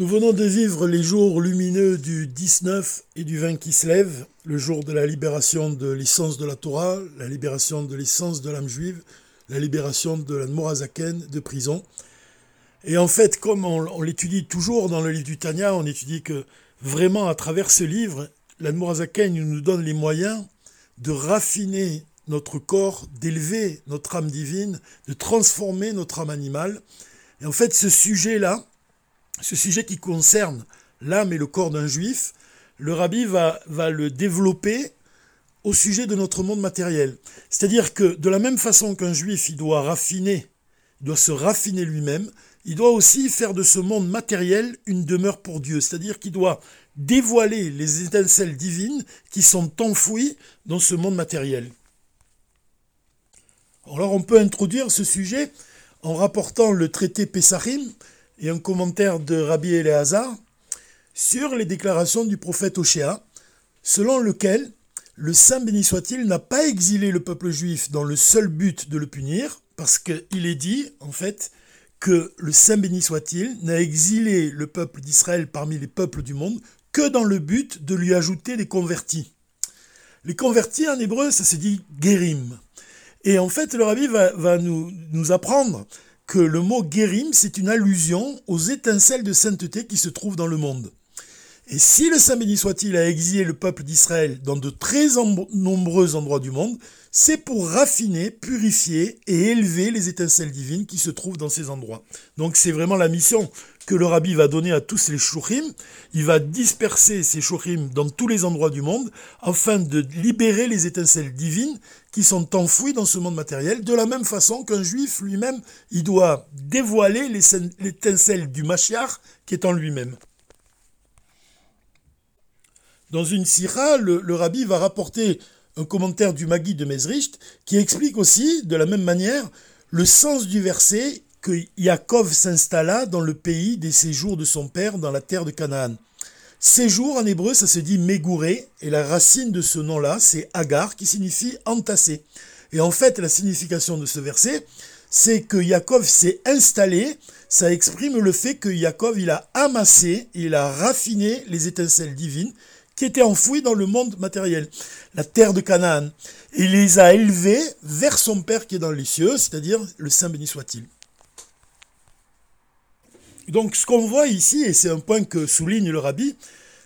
Nous venons de vivre les jours lumineux du 19 et du 20 qui se lève, le jour de la libération de l'essence de la Torah, la libération de l'essence de l'âme juive, la libération de la Morazaken de prison. Et en fait, comme on, l'étudie toujours dans le livre du Tanya, on étudie que vraiment à travers ce livre, la Morazaken nous donne les moyens de raffiner notre corps, d'élever notre âme divine, de transformer notre âme animale. Et en fait, ce sujet-là, ce sujet qui concerne l'âme et le corps d'un juif, le rabbi va, le développer au sujet de notre monde matériel. C'est-à-dire que de la même façon qu'un juif, doit raffiner, il doit se raffiner lui-même, il doit aussi faire de ce monde matériel une demeure pour Dieu. C'est-à-dire qu'il doit dévoiler les étincelles divines qui sont enfouies dans ce monde matériel. Alors on peut introduire ce sujet en rapportant le traité Pessahim, et un commentaire de Rabbi Eleazar sur les déclarations du prophète Oshéa, selon lequel le Saint béni soit-il n'a pas exilé le peuple juif dans le seul but de le punir, parce qu'il est dit, en fait, que le Saint béni soit-il n'a exilé le peuple d'Israël parmi les peuples du monde que dans le but de lui ajouter des convertis. Les convertis en hébreu, ça se dit guérim. Et en fait, le rabbi va, nous apprendre que le mot guérim, c'est une allusion aux étincelles de sainteté qui se trouvent dans le monde. Et si le Saint béni soit-il a exilé le peuple d'Israël dans de très nombreux endroits du monde, c'est pour raffiner, purifier et élever les étincelles divines qui se trouvent dans ces endroits. Donc c'est vraiment la mission que le rabbi va donner à tous les shouchim. Il va disperser ces shouchim dans tous les endroits du monde afin de libérer les étincelles divines qui sont enfouies dans ce monde matériel, de la même façon qu'un juif lui-même, il doit dévoiler l'étincelle du Mashiach qui est en lui-même. Dans une sira, le, le rabbi va rapporter un commentaire du Magui de Mezricht qui explique aussi, de la même manière, le sens du verset que Yaakov s'installa dans le pays des séjours de son père dans la terre de Canaan. Séjour en hébreu, ça se dit mégouré, et la racine de ce nom-là, c'est agar, qui signifie entassé. Et en fait, la signification de ce verset, c'est que Yaakov s'est installé, ça exprime le fait que Yaakov, il a amassé, il a raffiné les étincelles divines qui étaient enfouies dans le monde matériel, la terre de Canaan. Il les a élevées vers son Père qui est dans les cieux, c'est-à-dire le Saint béni soit-il. Donc ce qu'on voit ici, et c'est un point que souligne le rabbi,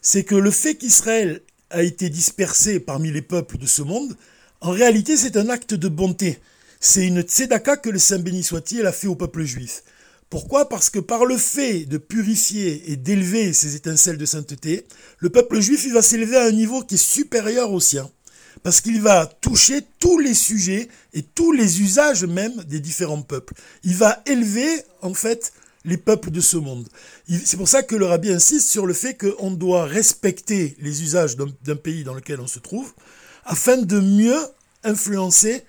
c'est que le fait qu'Israël a été dispersé parmi les peuples de ce monde, en réalité c'est un acte de bonté. C'est une tzedaka que le Saint béni soit-il a fait au peuple juif. Pourquoi? Parce que par le fait de purifier et d'élever ces étincelles de sainteté, le peuple juif va s'élever à un niveau qui est supérieur au sien. Parce qu'il va toucher tous les sujets et tous les usages même des différents peuples. Il va élever en fait les peuples de ce monde. C'est pour ça que le rabbi insiste sur le fait qu'on doit respecter les usages d'un pays dans lequel on se trouve, afin de mieux influencer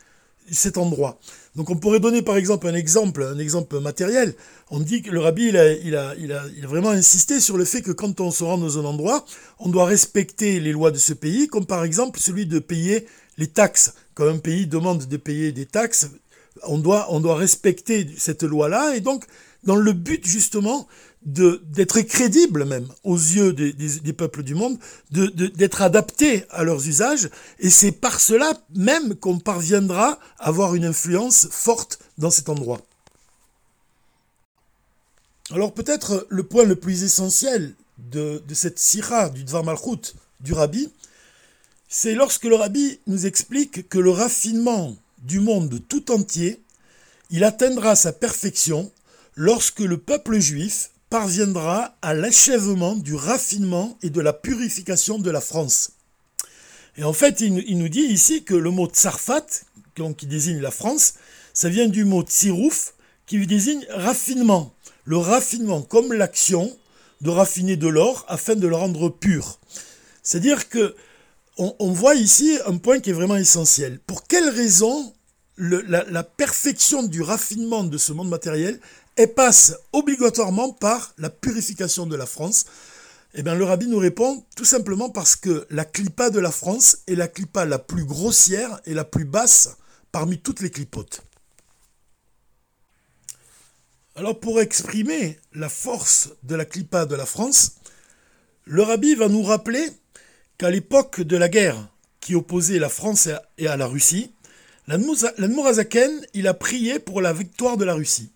cet endroit. Donc on pourrait donner par exemple un exemple, un exemple matériel. On dit que le rabbi il a, il a, il a, il a vraiment insisté sur le fait que quand on se rend dans un endroit, on doit respecter les lois de ce pays, comme par exemple celui de payer les taxes. Quand un pays demande de payer des taxes, on doit, on doit respecter cette loi-là, et donc dans le but justement d'être crédible même aux yeux des, peuples du monde, d'être adapté à leurs usages, et c'est par cela même qu'on parviendra à avoir une influence forte dans cet endroit. Alors peut-être le point le plus essentiel de, cette sira du Dvar Malchut du Rabbi, c'est lorsque le Rabbi nous explique que le raffinement du monde tout entier, il atteindra sa perfection lorsque le peuple juif parviendra à l'achèvement du raffinement et de la purification de la France. Et en fait, il, nous dit ici que le mot tsarfat, qui désigne la France, ça vient du mot tsirouf, qui désigne raffinement. Le raffinement, comme l'action de raffiner de l'or afin de le rendre pur. C'est-à-dire que on, voit ici un point qui est vraiment essentiel. Pour quelle raison la perfection du raffinement de ce monde matériel et passe obligatoirement par la purification de la France Eh bien, le rabbi nous répond tout simplement parce que la clipa de la France est la clipa la plus grossière et la plus basse parmi toutes les clipotes. Alors pour exprimer la force de la clipa de la France, le rabbi va nous rappeler qu'à l'époque de la guerre qui opposait la France et à la Russie, l'Admorazaken, il a prié pour la victoire de la Russie.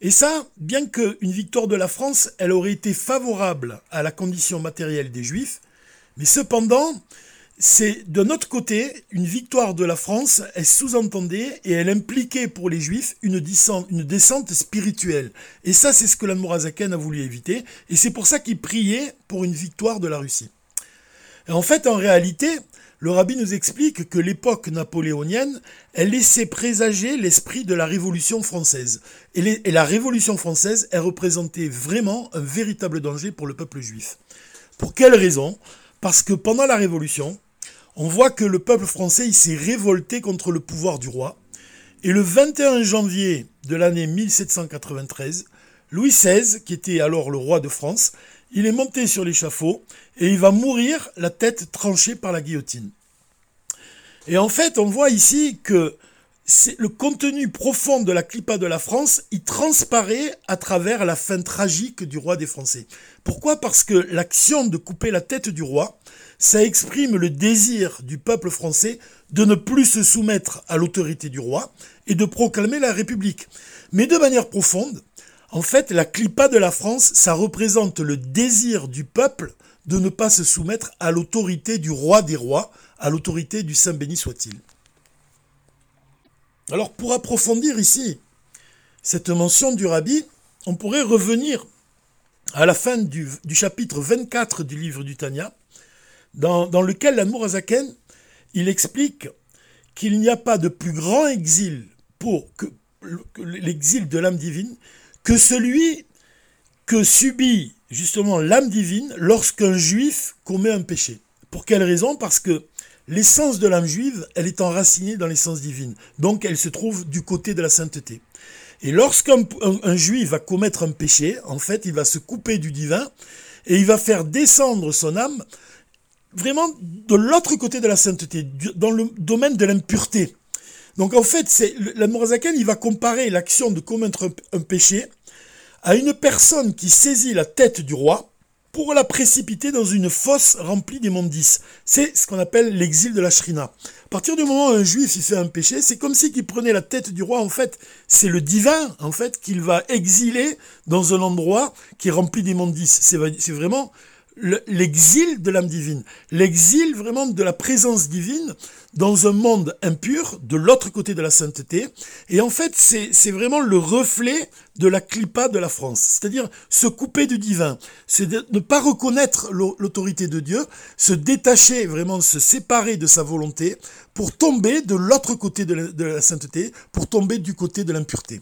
Et ça, bien qu'une victoire de la France, elle aurait été favorable à la condition matérielle des Juifs, mais cependant, c'est de notre côté, une victoire de la France, elle sous-entendait et elle impliquait pour les Juifs une descente, spirituelle. Et ça, c'est ce que l'Admorazaken a voulu éviter, et c'est pour ça qu'il priait pour une victoire de la Russie. En fait, en réalité, le rabbi nous explique que l'époque napoléonienne, elle laissait présager l'esprit de la Révolution française. Et, la Révolution française, elle représentait vraiment un véritable danger pour le peuple juif. Pour quelle raison? Parce que pendant la Révolution, on voit que le peuple français s'est révolté contre le pouvoir du roi. Et le 21 janvier de l'année 1793, Louis XVI, qui était alors le roi de France, il est monté sur l'échafaud et il va mourir la tête tranchée par la guillotine. Et en fait, on voit ici que le contenu profond de la clipa de la France, il transparaît à travers la fin tragique du roi des Français. Pourquoi? Parce que l'action de couper la tête du roi, ça exprime le désir du peuple français de ne plus se soumettre à l'autorité du roi et de proclamer la République. Mais de manière profonde, en fait, la clipa de la France, ça représente le désir du peuple de ne pas se soumettre à l'autorité du roi des rois, à l'autorité du Saint béni soit-il. Alors pour approfondir ici cette mention du rabbi, on pourrait revenir à la fin du, chapitre 24 du livre du Tanya, dans, lequel l'amour Azaken, il explique qu'il n'y a pas de plus grand exil pour que, l'exil de l'âme divine que celui que subit justement l'âme divine lorsqu'un juif commet un péché. Pour quelle raison? Parce que l'essence de l'âme juive, elle est enracinée dans l'essence divine. Donc elle se trouve du côté de la sainteté. Et lorsqu'un juif va commettre un péché, en fait, il va se couper du divin et il va faire descendre son âme vraiment de l'autre côté de la sainteté, dans le domaine de l'impureté. Donc en fait, c'est la Morazaken, il va comparer l'action de commettre un péché à une personne qui saisit la tête du roi pour la précipiter dans une fosse remplie d'immondices. C'est ce qu'on appelle l'exil de la shrina. À partir du moment où un juif il fait un péché, c'est comme si qu'il prenait la tête du roi. En fait, c'est le divin en fait qu'il va exiler dans un endroit qui est rempli d'immondices. C'est vraiment l'exil de l'âme divine, l'exil vraiment de la présence divine dans un monde impur, de l'autre côté de la sainteté. Et en fait, c'est vraiment le reflet de la clipa de la France, c'est-à-dire se couper du divin, c'est ne pas reconnaître l'autorité de Dieu, se détacher, vraiment se séparer de sa volonté pour tomber de l'autre côté de la sainteté, pour tomber du côté de l'impureté.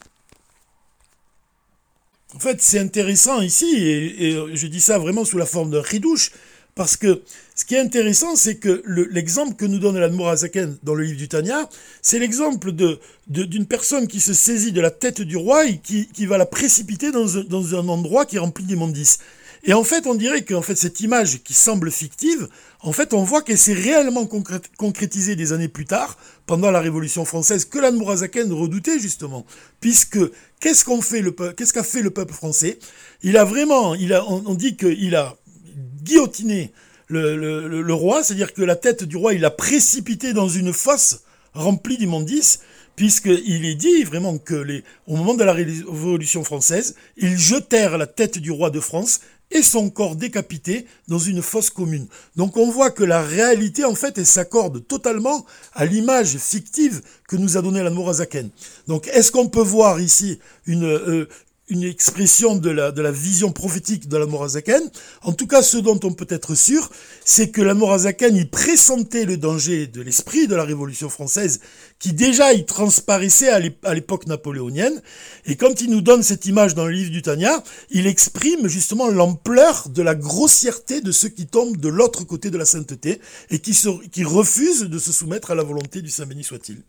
En fait, c'est intéressant ici, et, je dis ça vraiment sous la forme d'un ridouche, parce que ce qui est intéressant, c'est que l'exemple que nous donne l'Admorazaken dans le livre du Tanya, c'est l'exemple d'une personne qui se saisit de la tête du roi et qui, va la précipiter dans un, dans un endroit qui est rempli d'immondices. Et en fait, on dirait que fait, cette image qui semble fictive, en fait, on voit qu'elle s'est réellement concrétisée des années plus tard, pendant la Révolution française, que l'Anne redoutait justement. Puisque, qu'est-ce qu'on fait le qu'est-ce qu'a fait le peuple français? Il a vraiment, il a, on, dit qu'il a guillotiné le, le roi, c'est-à-dire que la tête du roi, il a précipité dans une fosse remplie d'immondices, puisqu'il est dit vraiment que les, au moment de la Révolution française, ils jetèrent la tête du roi de France et son corps décapité dans une fosse commune. Donc on voit que la réalité, en fait, elle s'accorde totalement à l'image fictive que nous a donnée la Morazaken. Donc est-ce qu'on peut voir ici une, euh, une expression de la, vision prophétique de la Morazaken. En tout cas, ce dont on peut être sûr, c'est que la Morazaken y pressentait le danger de l'esprit de la Révolution française, qui déjà y transparaissait à l'époque napoléonienne. Et quand il nous donne cette image dans le livre du Tanya, il exprime justement l'ampleur de la grossièreté de ceux qui tombent de l'autre côté de la sainteté et qui, qui refusent de se soumettre à la volonté du Saint béni soit-il.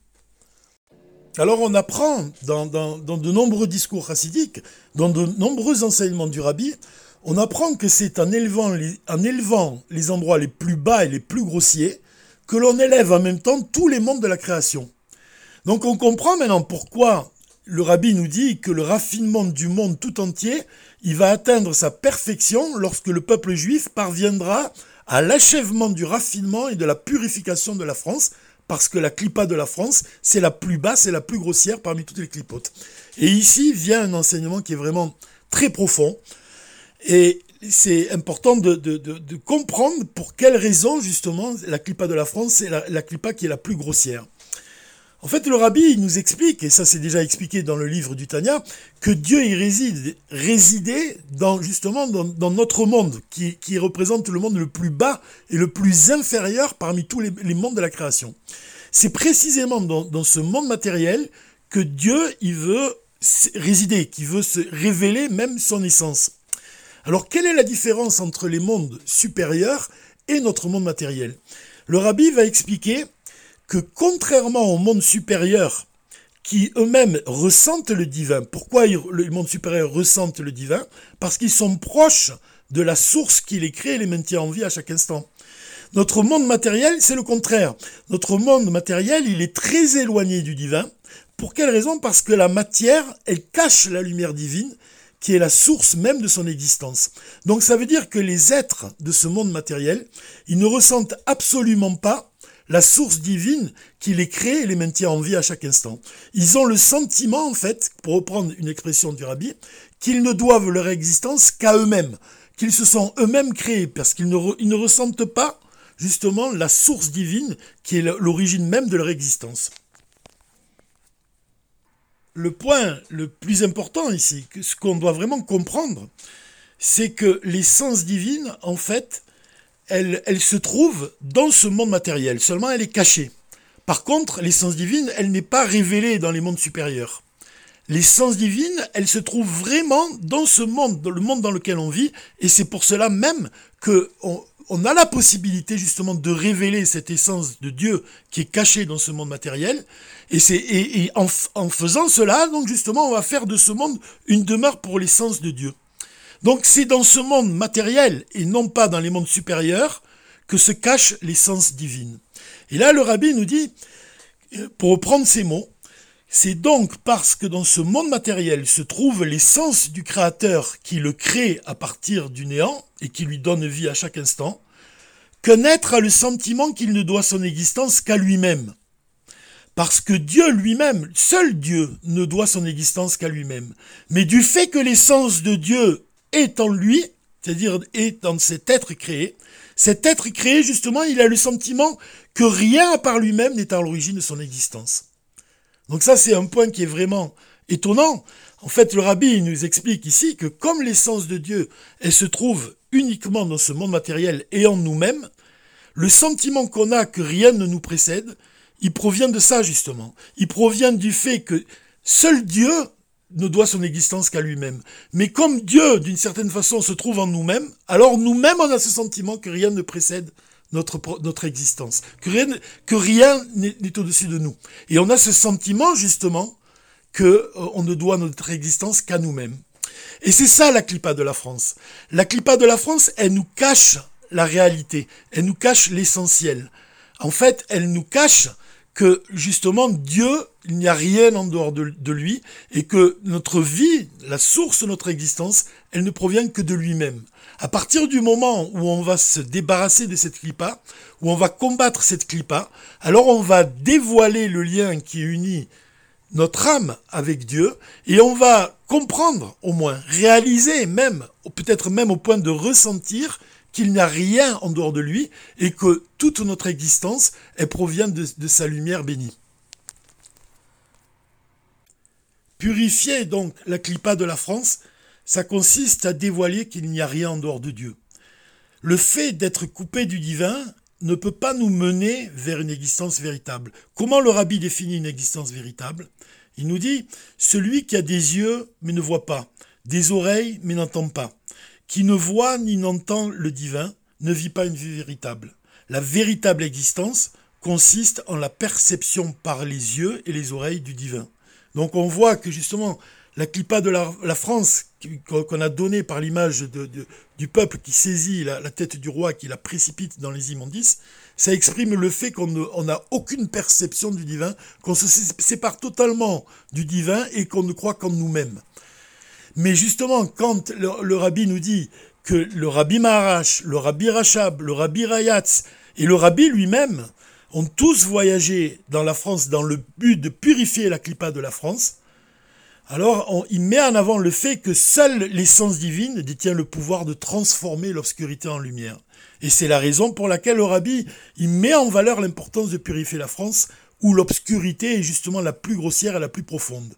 Alors on apprend dans, de nombreux discours chassidiques, dans de nombreux enseignements du rabbi, on apprend que c'est en élevant, les, endroits les plus bas et les plus grossiers que l'on élève en même temps tous les mondes de la création. Donc on comprend maintenant pourquoi le rabbi nous dit que le raffinement du monde tout entier, il va atteindre sa perfection lorsque le peuple juif parviendra à l'achèvement du raffinement et de la purification de la France, parce que la clipa de la France, c'est la plus basse et la plus grossière parmi toutes les clipotes. Et ici vient un enseignement qui est vraiment très profond. Et c'est important de, comprendre pour quelles raisons, justement, la clipa de la France, c'est la, la clipa qui est la plus grossière. En fait, le rabbi nous explique, et ça c'est déjà expliqué dans le livre du Tanya, que Dieu y réside, résidait dans, justement dans, notre monde, qui, représente le monde le plus bas et le plus inférieur parmi tous les, mondes de la création. C'est précisément dans, dans, ce monde matériel que Dieu il veut résider, qui veut se révéler même son essence. Alors, quelle est la différence entre les mondes supérieurs et notre monde matériel? Le rabbi va expliquer que contrairement au monde supérieur, qui eux-mêmes ressentent le divin, pourquoi le monde supérieur ressentent le divin? Parce qu'ils sont proches de la source qui les crée et les maintient en vie à chaque instant. Notre monde matériel, c'est le contraire. Notre monde matériel, il est très éloigné du divin. Pour quelle raison? Parce que la matière, elle cache la lumière divine, qui est la source même de son existence. Donc ça veut dire que les êtres de ce monde matériel, ils ne ressentent absolument pas la source divine qui les crée et les maintient en vie à chaque instant. Ils ont le sentiment, en fait, pour reprendre une expression du rabbi, qu'ils ne doivent leur existence qu'à eux-mêmes, qu'ils se sont eux-mêmes créés, parce qu'ils ne, ne ressentent pas, justement, la source divine qui est l'origine même de leur existence. Le point le plus important ici, ce qu'on doit vraiment comprendre, c'est que l'essence divine, en fait, elle, se trouve dans ce monde matériel, seulement elle est cachée. Par contre, l'essence divine, elle n'est pas révélée dans les mondes supérieurs. L'essence divine, elle se trouve vraiment dans ce monde, dans le monde dans lequel on vit, et c'est pour cela même que on, a la possibilité justement de révéler cette essence de Dieu qui est cachée dans ce monde matériel, et, en, en faisant cela, donc justement, on va faire de ce monde une demeure pour l'essence de Dieu. Donc c'est dans ce monde matériel et non pas dans les mondes supérieurs que se cache l'essence divine. Et là, le rabbi nous dit, euh, pour reprendre ces mots, c'est donc parce que dans ce monde matériel se trouve l'essence du Créateur qui le crée à partir du néant et qui lui donne vie à chaque instant, qu'un être a le sentiment qu'il ne doit son existence qu'à lui-même. Parce que Dieu lui-même, seul Dieu, ne doit son existence qu'à lui-même. Mais du fait que l'essence de Dieu est en lui, c'est-à-dire est dans cet être créé. Cet être créé, justement, il a le sentiment que rien à part lui-même n'est à l'origine de son existence. Donc ça, c'est un point qui est vraiment étonnant. En fait, le rabbi nous explique ici que comme l'essence de Dieu, elle se trouve uniquement dans ce monde matériel et en nous-mêmes, le sentiment qu'on a que rien ne nous précède, il provient de ça justement. Il provient du fait que seul Dieu ne doit son existence qu'à lui-même. Mais comme Dieu, d'une certaine façon, se trouve en nous-mêmes, alors nous-mêmes, on a ce sentiment que rien ne précède notre, existence, que rien, que rien n'est au-dessus de nous. Et on a ce sentiment, justement, que euh, on ne doit notre existence qu'à nous-mêmes. Et c'est ça la clipa de la France. La clipa de la France, elle nous cache la réalité, elle nous cache l'essentiel. En fait, elle nous cache que justement Dieu, il n'y a rien en dehors de, lui, et que notre vie, la source de notre existence, elle ne provient que de lui-même. À partir du moment où on va se débarrasser de cette clipa, où on va combattre cette clipa, alors on va dévoiler le lien qui unit notre âme avec Dieu, et on va comprendre au moins, réaliser même, peut-être même au point de ressentir qu'il n'y a rien en dehors de lui et que toute notre existence, elle provient de, sa lumière bénie. Purifier donc la clipa de la France, ça consiste à dévoiler qu'il n'y a rien en dehors de Dieu. Le fait d'être coupé du divin ne peut pas nous mener vers une existence véritable. Comment le rabbi définit une existence véritable? Il nous dit celui qui a des yeux mais ne voit pas, des oreilles mais n'entend pas, qui ne voit ni n'entend le divin ne vit pas une vie véritable. La véritable existence consiste en la perception par les yeux et les oreilles du divin. Donc on voit que justement, la clipa de la, France qu'on a donnée par l'image du peuple qui saisit la, tête du roi, qui la précipite dans les immondices, ça exprime le fait qu'on n'a aucune perception du divin, qu'on se sépare totalement du divin et qu'on ne croit qu'en nous-mêmes. Mais justement, quand le, rabbi nous dit que le rabbi Maharash, le rabbi Rachab, le rabbi Rayatz et le rabbi lui-même ont tous voyagé dans la France dans le but de purifier la clipa de la France, alors il met en avant le fait que seule l'essence divine détient le pouvoir de transformer l'obscurité en lumière. Et c'est la raison pour laquelle le rabbi il met en valeur l'importance de purifier la France, où l'obscurité est justement la plus grossière et la plus profonde.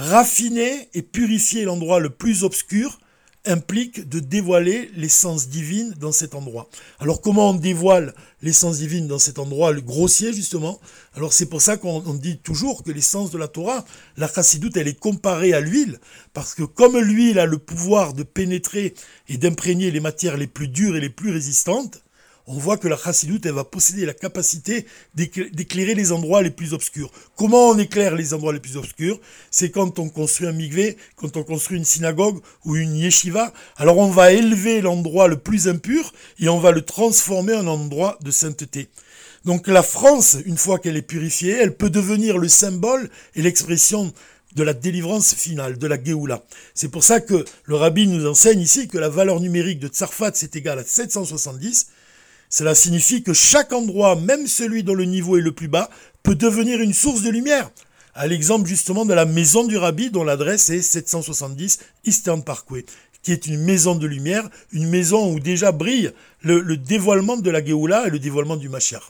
Raffiner et purifier l'endroit le plus obscur implique de dévoiler l'essence divine dans cet endroit. Alors comment on dévoile l'essence divine dans cet endroit, le grossier justement? Alors c'est pour ça qu'on dit toujours que l'essence de la Torah, la chassidoute, elle est comparée à l'huile, parce que comme l'huile a le pouvoir de pénétrer et d'imprégner les matières les plus dures et les plus résistantes, on voit que la chassidoute, elle va posséder la capacité d'éclairer les endroits les plus obscurs. Comment on éclaire les endroits les plus obscurs? C'est quand on construit un migvé, quand on construit une synagogue ou une yeshiva. Alors on va élever l'endroit le plus impur et on va le transformer en endroit de sainteté. Donc la France, une fois qu'elle est purifiée, elle peut devenir le symbole et l'expression de la délivrance finale, de la Géoula. C'est pour ça que le rabbi nous enseigne ici que la valeur numérique de Tsarfat, c'est égal à 770, cela signifie que chaque endroit, même celui dont le niveau est le plus bas, peut devenir une source de lumière. À l'exemple justement de la maison du rabbi dont l'adresse est 770 Eastern Parkway, qui est une maison de lumière, une maison où déjà brille le, dévoilement de la Géoula et le dévoilement du Mashiach.